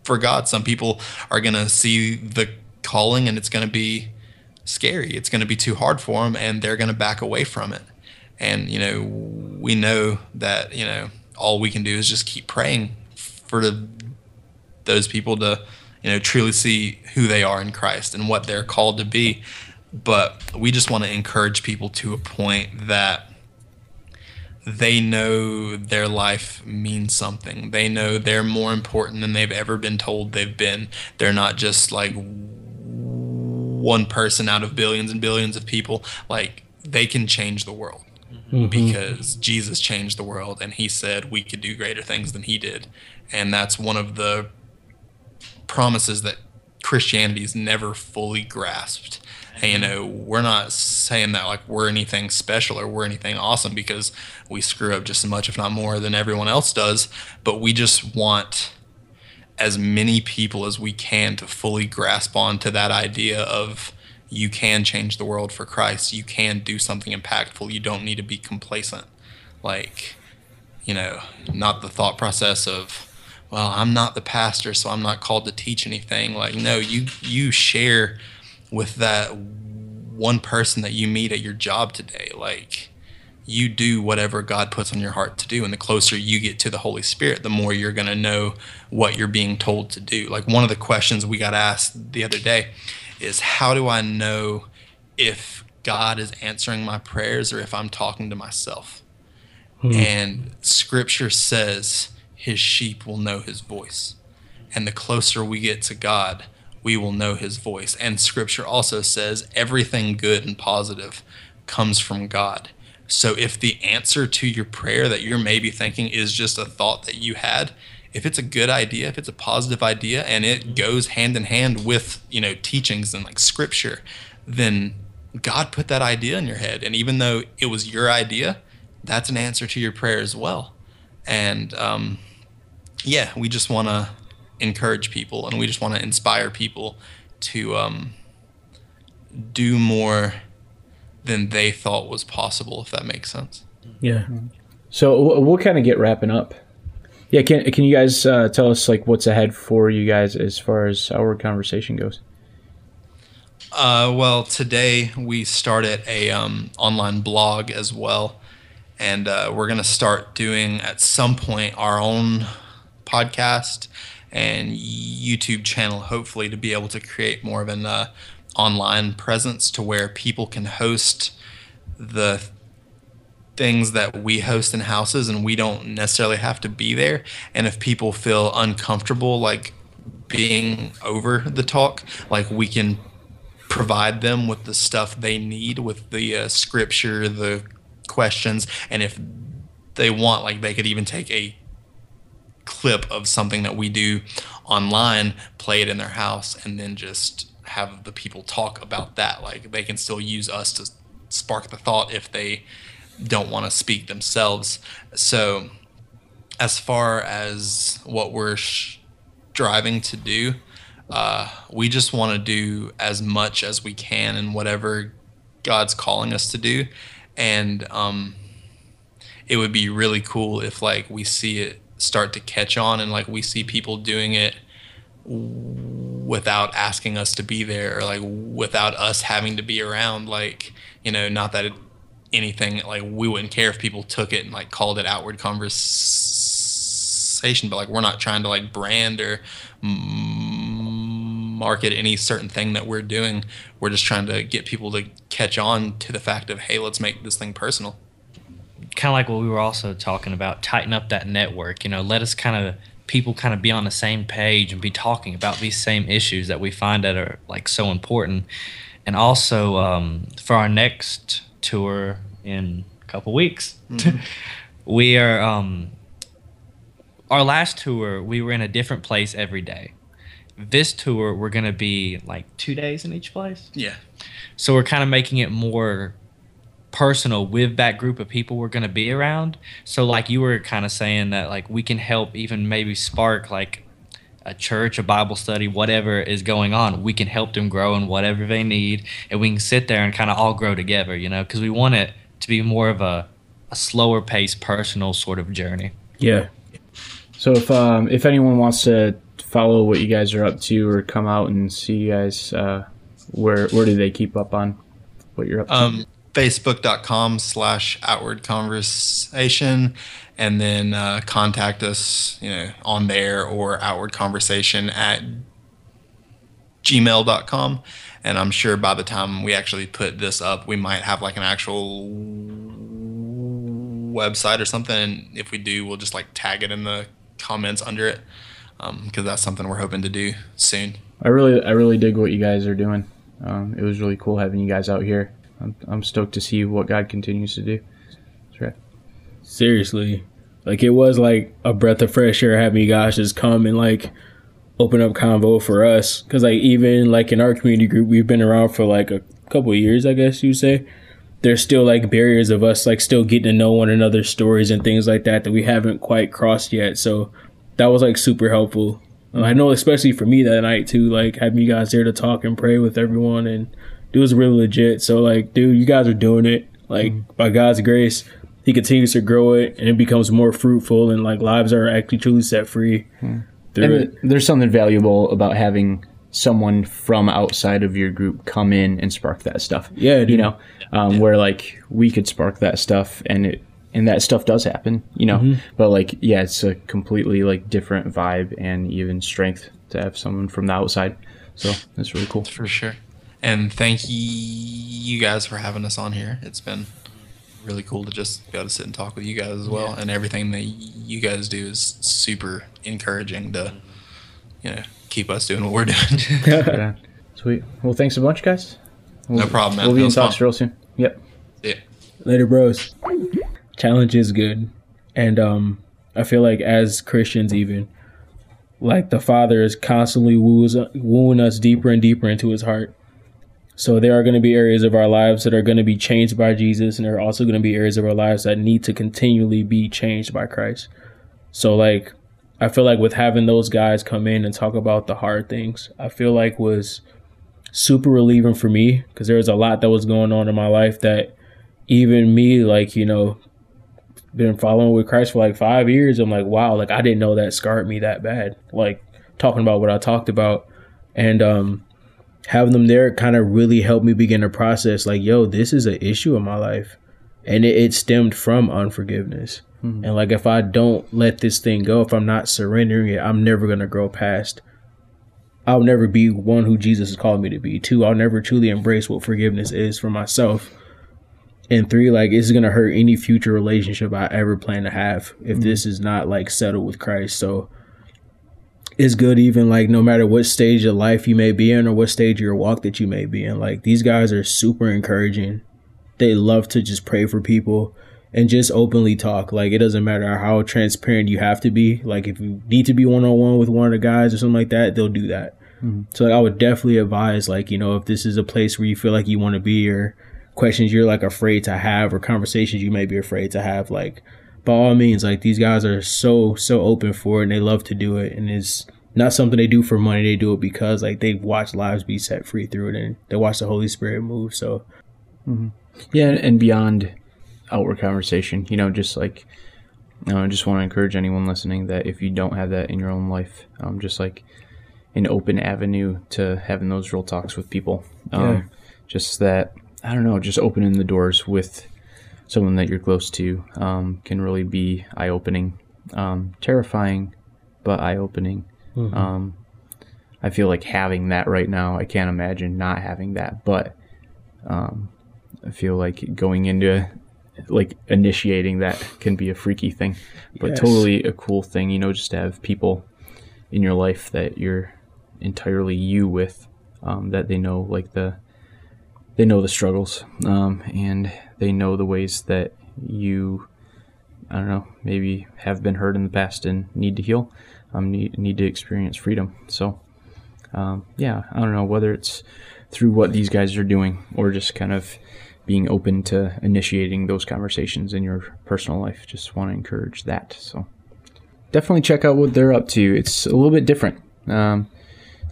for God. Some people are gonna see the calling and it's gonna be scary. It's gonna be too hard for them, and they're gonna back away from it and you know we know that you know all we can do is just keep praying for the, those people to you know truly see who they are in Christ and what they're called to be but we just want to encourage people to a point that they know their life means something. They know they're more important than they've ever been told they've been. They're not just like one person out of billions and billions of people. Like they can change the world mm-hmm. because Jesus changed the world and he said we could do greater things than he did. And that's one of the promises that Christianity's never fully grasped. And, you know, we're not saying that like we're anything special or we're anything awesome because we screw up just as much, if not more, than everyone else does. But we just want as many people as we can to fully grasp onto that idea of you can change the world for Christ. You can do something impactful. You don't need to be complacent. Like, you know, not the thought process of, well, I'm not the pastor, so I'm not called to teach anything. Like, no, you you share with that one person that you meet at your job today. Like, you do whatever God puts on your heart to do. And the closer you get to the Holy Spirit, the more you're going to know what you're being told to do. Like, one of the questions we got asked the other day is how do I know if God is answering my prayers or if I'm talking to myself? Hmm. And scripture says his sheep will know his voice. And the closer we get to God, we will know his voice. And scripture also says everything good and positive comes from God. So if the answer to your prayer that you're maybe thinking is just a thought that you had, if it's a good idea, if it's a positive idea and it goes hand in hand with, you know, teachings and like scripture, then God put that idea in your head. And even though it was your idea, that's an answer to your prayer as well. And um, yeah, we just want to encourage people and we just want to inspire people to um, do more than they thought was possible, if that makes sense. Yeah. So we'll kind of get wrapping up yeah, can can you guys uh, tell us like what's ahead for you guys as far as outward conversation goes? Uh, well, today we started a um, online blog as well, and uh, we're gonna start doing at some point our own podcast and YouTube channel, hopefully to be able to create more of an uh, online presence to where people can host the things that we host in houses and we don't necessarily have to be there. And if people feel uncomfortable, like being over the talk, like we can provide them with the stuff they need with the uh, scripture, the questions, and if they want, like they could even take a clip of something that we do online, play it in their house, and then just have the people talk about that. Like they can still use us to spark the thought if they don't want to speak themselves. So, as far as what we're striving to do, uh, we just want to do as much as we can in whatever God's calling us to do. And um, it would be really cool if like we see it start to catch on and like we see people doing it without asking us to be there or like without us having to be around like you know not that it anything like we wouldn't care if people took it and like called it outward conversation but like we're not trying to like brand or market any certain thing that we're doing. We're just trying to get people to catch on to the fact of hey let's make this thing personal kind of like what we were also talking about tighten up that network you know let us kind of people kind of be on the same page and be talking about these same issues that we find that are like so important and also um, for our next tour in a couple weeks. Mm-hmm. [LAUGHS] we are um, our last tour. We were in a different place every day. This tour, we're gonna be like two days in each place. Yeah. So we're kind of making it more personal with that group of people we're going to be around. So like you were kind of saying that like we can help even maybe spark like a church, a Bible study, whatever is going on, we can help them grow in whatever they need, and we can sit there and kind of all grow together, you know, because we want it to be more of a, a slower paced, personal sort of journey. Yeah. So if um, if anyone wants to follow what you guys are up to or come out and see you guys, uh, where where do they keep up on what you're up to? Facebook.com slash outward conversation and then uh, contact us, you know, on there or outward conversation at gmail.com. And I'm sure by the time we actually put this up, we might have like an actual website or something. And if we do, we'll just like tag it in the comments under it because um, that's something we're hoping to do soon. I really, I really dig what you guys are doing. Um, it was really cool having you guys out here. I'm, I'm stoked to see what God continues to do. That's right. Seriously, like it was like a breath of fresh air having you guys just come and like open up convo for us. Cause like even like in our community group, we've been around for like a couple years, I guess you say. There's still like barriers of us like still getting to know one another's stories and things like that that we haven't quite crossed yet. So that was like super helpful. I know, especially for me that night too, like having you guys there to talk and pray with everyone, and it was really legit. So, like, dude, you guys are doing it. Like, mm-hmm. by God's grace, He continues to grow it, and it becomes more fruitful, and like lives are actually truly set free. Mm-hmm. There's something valuable about having someone from outside of your group come in and spark that stuff. Yeah, dude. you know, um, yeah. where like we could spark that stuff, and it and that stuff does happen, you know. Mm-hmm. But like, yeah, it's a completely like different vibe and even strength to have someone from the outside. So that's really cool for sure. And thank you guys for having us on here. It's been really cool to just be able to sit and talk with you guys as well. Yeah. And everything that you guys do is super encouraging to, you know, keep us doing what we're [LAUGHS] doing. [LAUGHS] Sweet. Well, thanks a bunch, guys. We'll, no problem, man. We'll be in talks real soon. Yep. Yeah. Later, bros challenge is good and um i feel like as christians even like the father is constantly woos, wooing us deeper and deeper into his heart so there are going to be areas of our lives that are going to be changed by jesus and there are also going to be areas of our lives that need to continually be changed by christ so like i feel like with having those guys come in and talk about the hard things i feel like was super relieving for me because there was a lot that was going on in my life that even me like you know been following with Christ for like five years. I'm like, wow, like I didn't know that scarred me that bad. Like talking about what I talked about and um having them there kind of really helped me begin to process like, yo, this is an issue in my life. And it, it stemmed from unforgiveness. Mm-hmm. And like if I don't let this thing go, if I'm not surrendering it, I'm never gonna grow past. I'll never be one who Jesus has called me to be. Two, I'll never truly embrace what forgiveness is for myself and three like it's gonna hurt any future relationship i ever plan to have if mm-hmm. this is not like settled with christ so it's good even like no matter what stage of life you may be in or what stage of your walk that you may be in. Like these guys are super encouraging. They love to just pray for people and just openly talk. Like it doesn't matter how transparent you have to be. Like if you need to be one-on-one with one of the guys or something like that they'll do that. Mm-hmm. so like i would definitely advise like you know if this is a place where you feel like you want to be or questions you're like afraid to have or conversations you may be afraid to have like by all means like these guys are so so open for it and they love to do it and it's not something they do for money they do it because like they watch lives be set free through it and they watch the holy spirit move so mm-hmm. yeah and beyond outward conversation you know just like you know, I just want to encourage anyone listening that if you don't have that in your own life, um, just like an open avenue to having those real talks with people. Um, yeah. Just that I don't know, just opening the doors with someone that you're close to um, can really be eye opening, um, terrifying, but eye opening. Mm-hmm. Um, I feel like having that right now, I can't imagine not having that, but um, I feel like going into like initiating that can be a freaky thing, but yes. totally a cool thing, you know, just to have people in your life that you're entirely you with, um, that they know like the they know the struggles um, and they know the ways that you I don't know maybe have been hurt in the past and need to heal um, need need to experience freedom so um, yeah I don't know whether it's through what these guys are doing or just kind of being open to initiating those conversations in your personal life. Just want to encourage that. So definitely check out what they're up to. It's a little bit different. Um,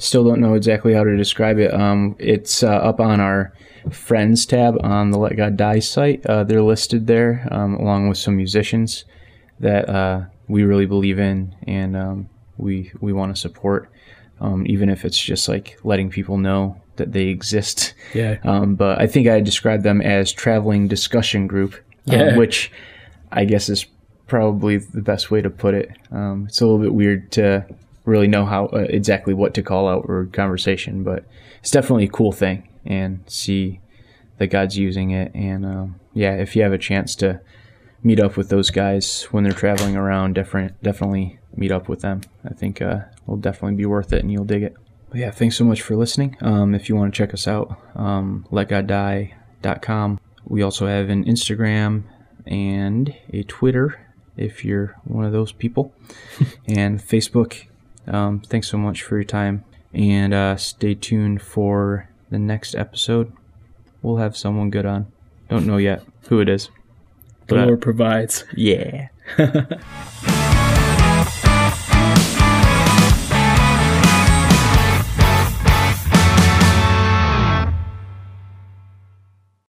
still don't know exactly how to describe it. Um, it's uh, up on our friends tab on the Let God Die site. Uh, they're listed there um, along with some musicians that uh, we really believe in and um, we we want to support. Um, even if it's just like letting people know that they exist. Yeah. Um, but I think I described them as traveling discussion group, um, Yeah. which I guess is probably the best way to put it. Um, it's a little bit weird to really know how uh, exactly what to call outward conversation, but it's definitely a cool thing and see that God's using it. And um, yeah, if you have a chance to meet up with those guys when they're traveling around, different definitely meet up with them. I think uh, will definitely be worth it, and you'll dig it. But yeah, thanks so much for listening. Um, if you want to check us out, um, letgoddie.com. We also have an Instagram and a Twitter if you're one of those people, [LAUGHS] and Facebook. Um, thanks so much for your time, and uh, stay tuned for the next episode. We'll have someone good on. Don't know yet who it is. The Lord provides. yeah. [LAUGHS]